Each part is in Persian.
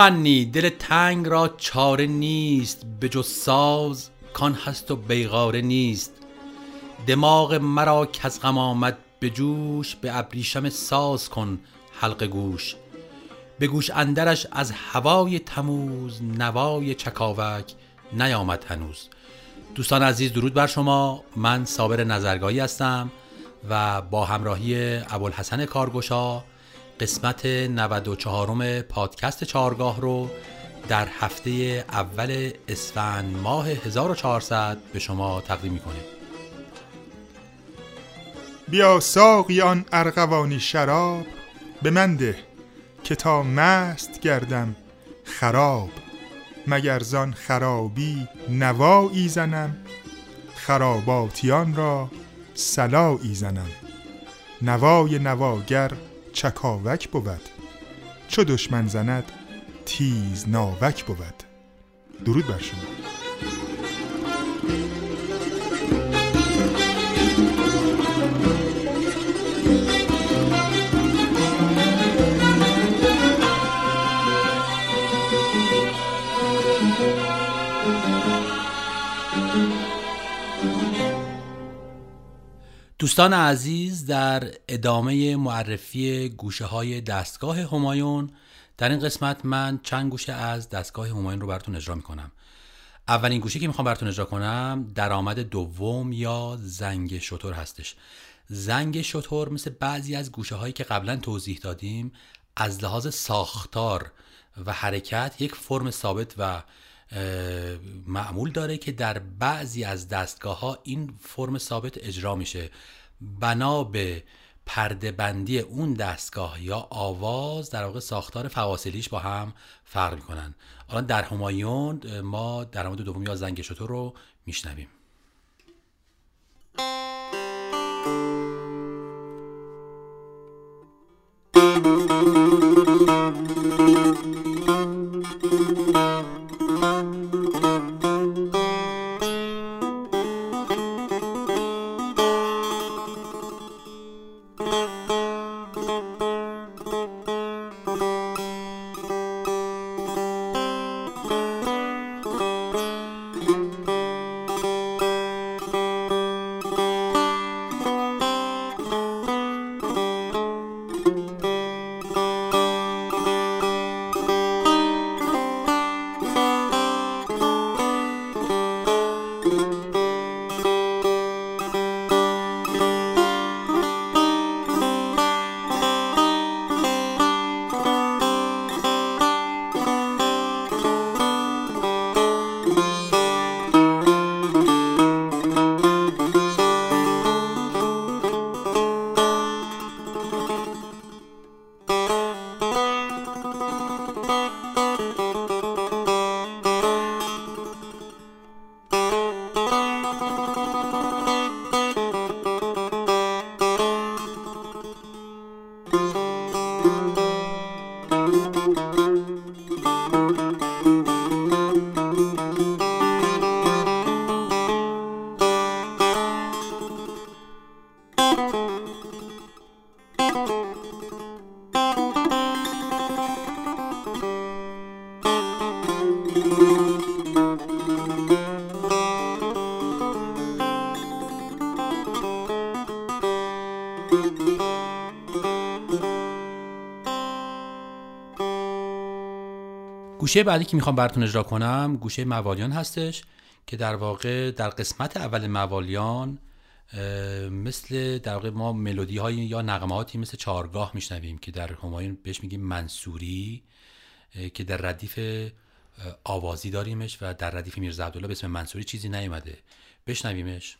مغنی دل تنگ را چاره نیست به جز ساز کان هست و بیغاره نیست. دماغ مرا که از غم آمد به جوش به ابریشم ساز کن حلق گوش. به گوش اندرش از هوای تموز نوای چکاوک نیامد هنوز. دوستان عزیز درود بر شما. من صابر نظرگاهی هستم و با همراهی ابوالحسن کارگشا قسمت 94 پادکست چارگاه رو در هفته اول اسفند ماه 1400 به شما تقدیم می‌کنیم. بیا ساقی آن ارغوانی شراب به من ده که تا مست گردم خراب. مگر زان خرابی نوایی زنم خراباتیان را سلایی زنم. نوای نواگر چکاوک بود. چو دشمن زند تیز ناوک بود. درود بر شما. دوستان عزیز در ادامه معرفی گوشه های دستگاه همایون در این قسمت من چند گوشه از دستگاه همایون رو براتون اجرا می‌کنم. اولین گوشه که می‌خوام براتون اجرا کنم درآمد دوم یا زنگ شطور هستش. زنگ شطور مثل بعضی از گوشه هایی که قبلا توضیح دادیم از لحاظ ساختار و حرکت یک فرم ثابت و معمول داره که در بعضی از دستگاه ها این فرم ثابت اجرا میشه. بنا به پرده بندی اون دستگاه یا آواز در واقع ساختار فواصلیش با هم فرق می‌کنن. الان در همایون ما در مورد دوم یا زنگ شطور رو میشنویم. گوشه بعدی که می‌خوام براتون اجرا کنم گوشه موالیان هستش که در واقع در قسمت اول موالیان مثل در واقع ما ملودی های یا نغماتی مثل چارگاه میشنویم که در همایون بهش میگیم منصوری که در ردیف آوازی داریمش و در ردیف میرزا عبدالله به اسم منصوری چیزی نیومده. بشنویمش.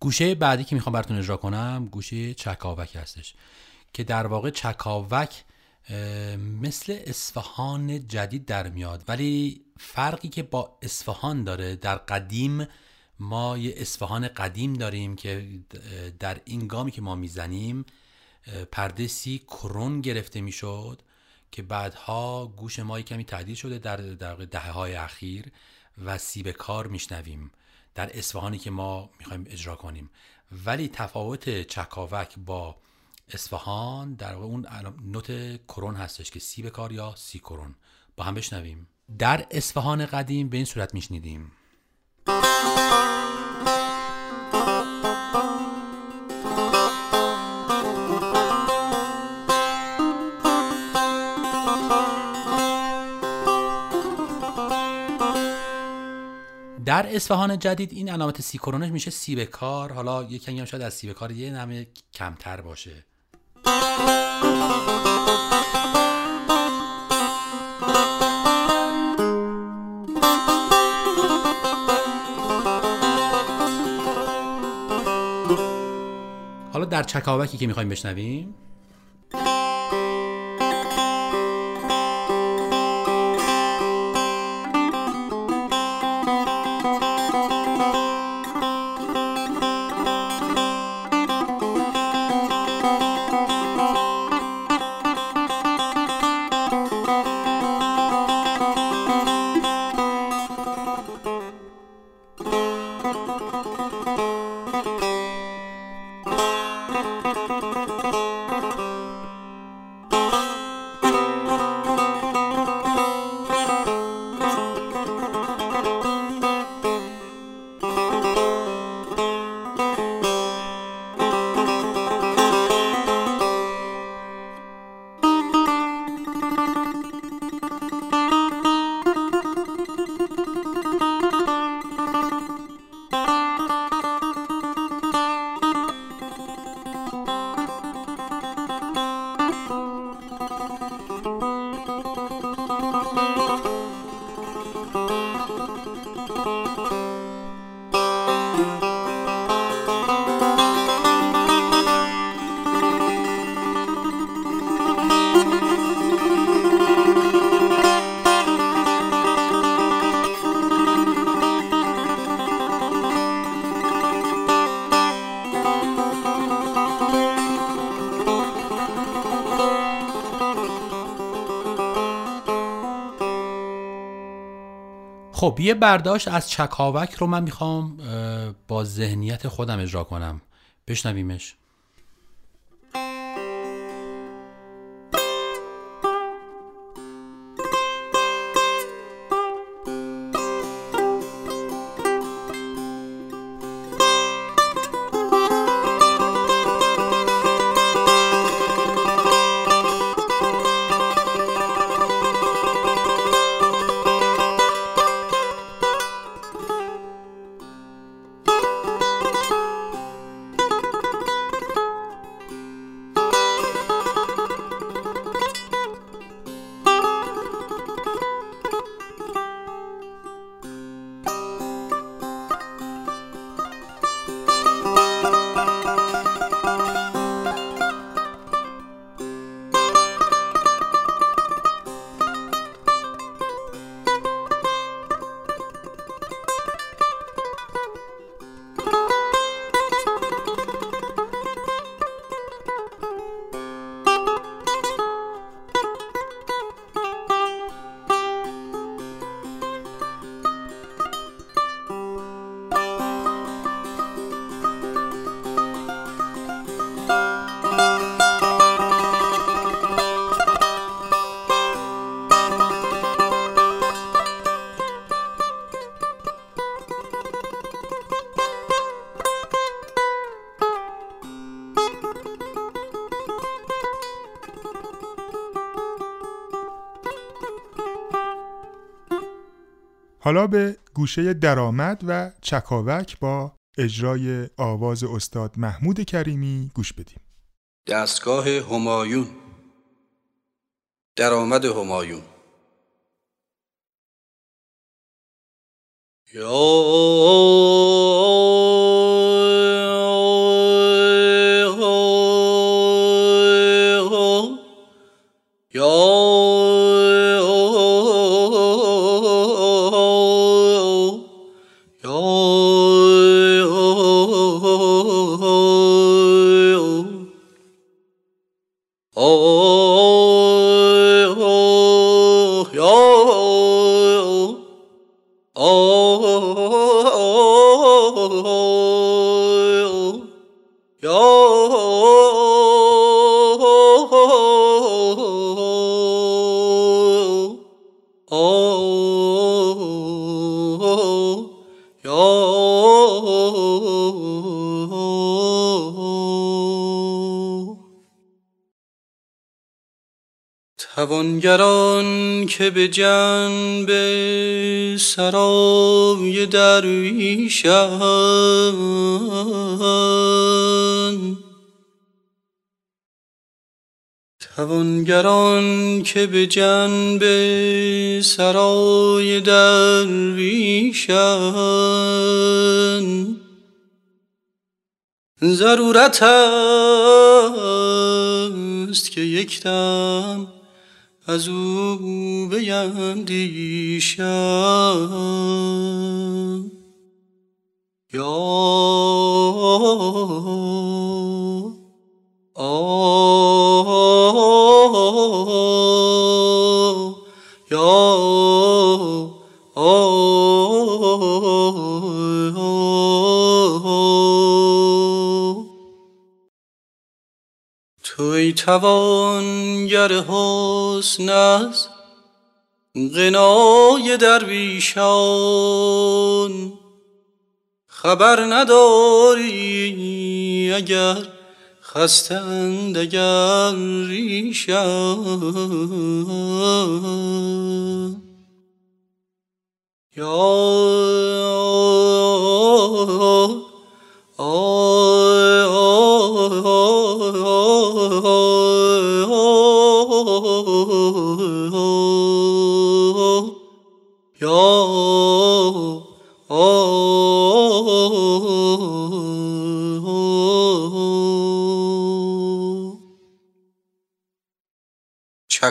گوشه بعدی که می‌خوام براتون اجرا کنم گوشه چکاوک هستش که در واقع چکاوک مثل اصفهان جدید در میاد. ولی فرقی که با اصفهان داره در قدیم ما یه اصفهان قدیم داریم که در این گامی که ما می‌زنیم پرده سی کرون گرفته می‌شد که بعدها گوش ما کمی تعدیل شده در, دهه های اخیر و سی به کار میشنویم در اصفهانی که ما می‌خوایم اجرا کنیم. ولی تفاوت چکاوک با اصفهان در اون نوت کرون هستش که سی به کار یا سی کرون. با هم بشنویم. در اصفهان قدیم به این صورت میشنیدیم. در اصفهان جدید این علامت سی کرونش میشه سی به کار. حالا یکی هم شاید از سی به کار یه نمه کمتر باشه. حالا در چکاوکی که می‌خوایم بشنویم. خب یه برداشت از چکاوک رو من می‌خوام با ذهنیت خودم اجرا کنم. بشنویمش. حالا به گوشه درآمد و چکاوک با اجرای آواز استاد محمود کریمی گوش بدیم. دستگاه همایون. درآمد همایون. یا yo توانگران که به جنب سرای درویشند توانگران که به جنب سرای درویشند ضرورت است که یک دم از او بیندیشم یا توی توانگر حسن از غنای درویشان. خبر نداری اگر خستند اگر ریشان. یا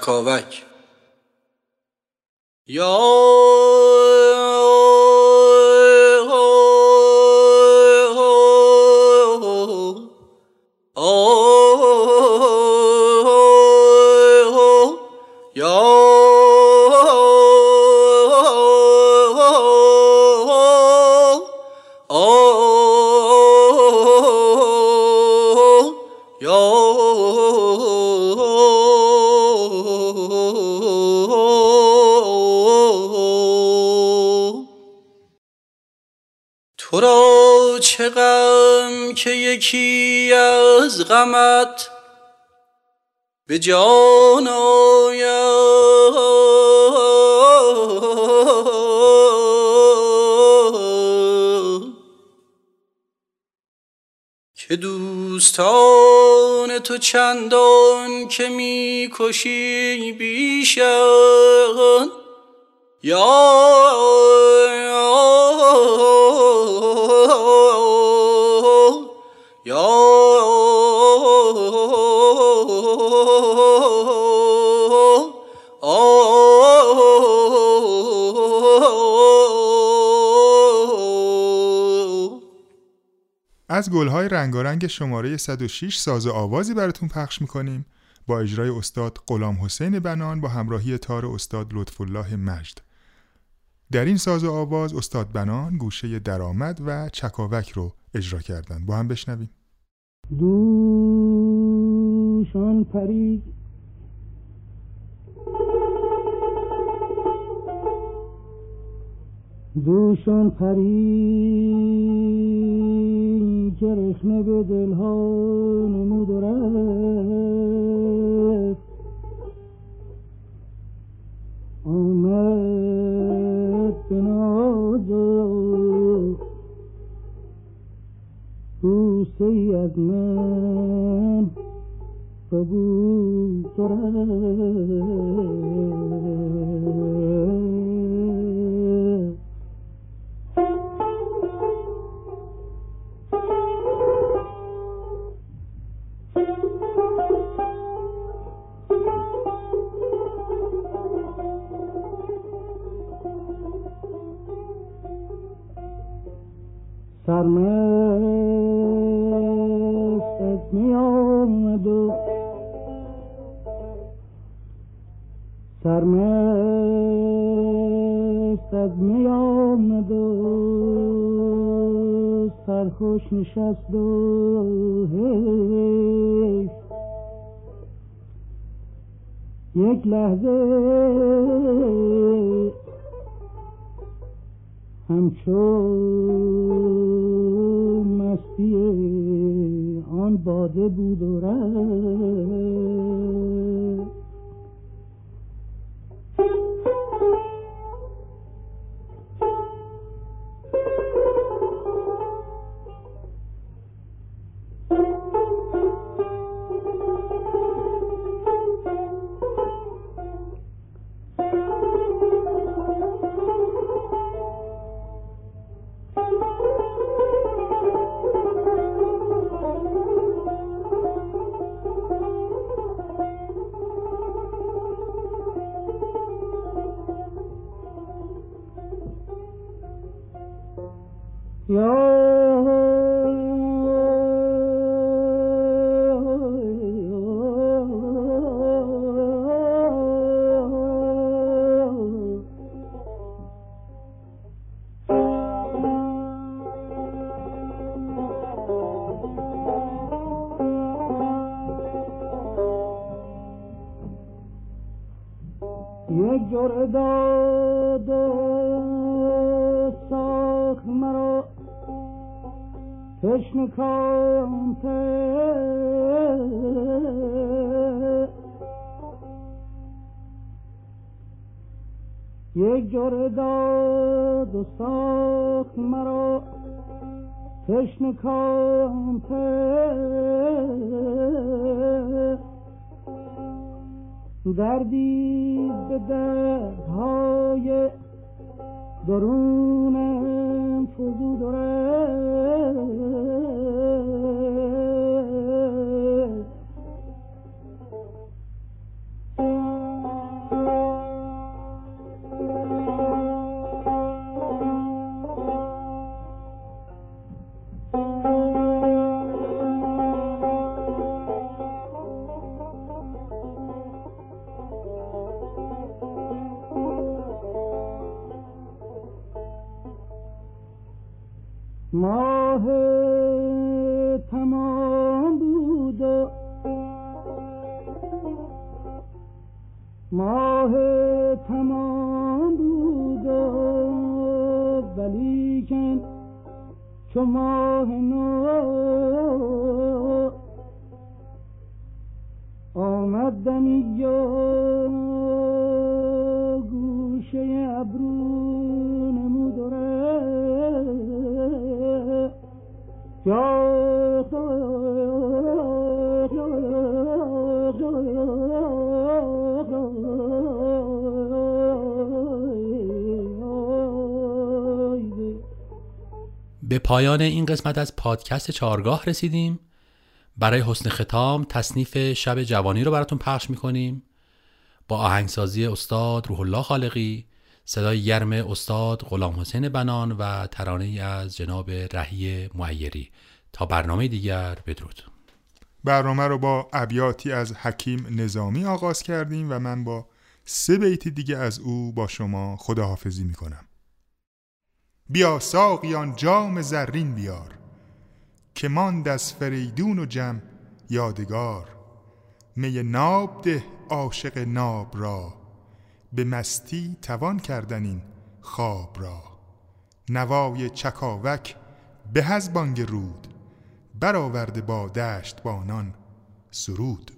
چکاوک یا تو چه غم که یکی از غمت به جان که دوستان تو چندان که می‌کشی بیشن یا از گلهای رنگارنگ شماره 106 ساز آوازی براتون پخش می‌کنیم. با اجرای استاد غلام حسین بنان با همراهی تار استاد لطف الله مجد. در این ساز آواز استاد بنان گوشه درآمد و چکاوک رو اجرا کردن با هم بشنویم. دوشان پرید دوشان پرید که رخنه به دلها نمود و از می آمد و سرخوش نشست و یک لحظه همچون مستی آن باده بود و یک جور داد و ساخت مرا. تشن کامپه دردی به دردهای درونم فزود و ماه تمام بود ماه تمام بود و ولیکن چو ماه نو آمد دمی پایان این قسمت از پادکست چارگاه رسیدیم. برای حسن ختام تصنیف شب جوانی رو براتون پخش می‌کنیم. با آهنگسازی استاد روح الله خالقی صدای گرم استاد غلام حسین بنان و ترانه از جناب رهی معیری. تا برنامه دیگر بدرود. برنامه رو با ابیاتی از حکیم نظامی آغاز کردیم و من با سه بیت دیگه از او با شما خداحافظی می‌کنم. بیا ساقیان جام زرین بیار که ماند از فریدون و جم یادگار. می ناب ده عاشق ناب را به مستی توان کردن این خواب را. نوای چکاوک به از بانگ رود برآورده با دشت بانان سرود.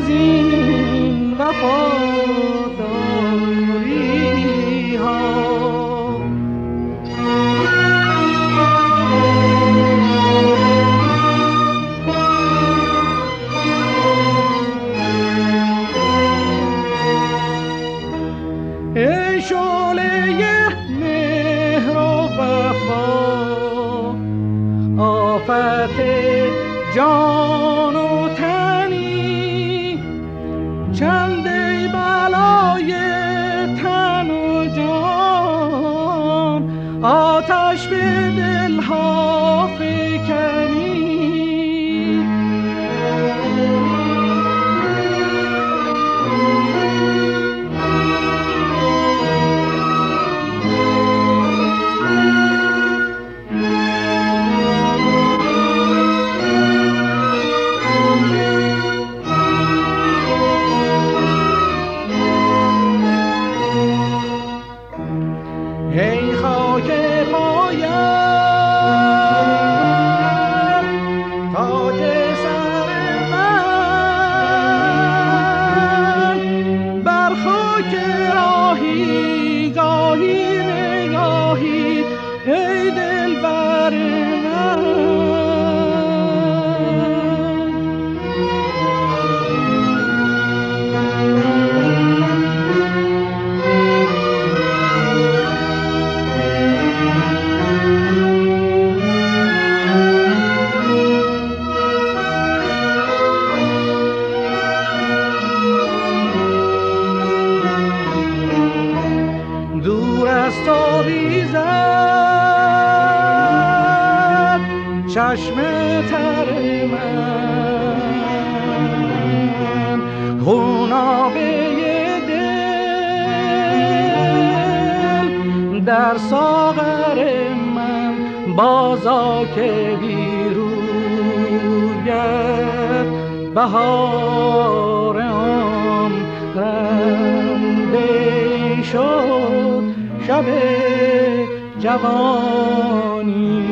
sozinho. چند بالای بلای تن و جان؟ آتش به دلها بازا که بیروید بهار آم رنده شد شب جوانی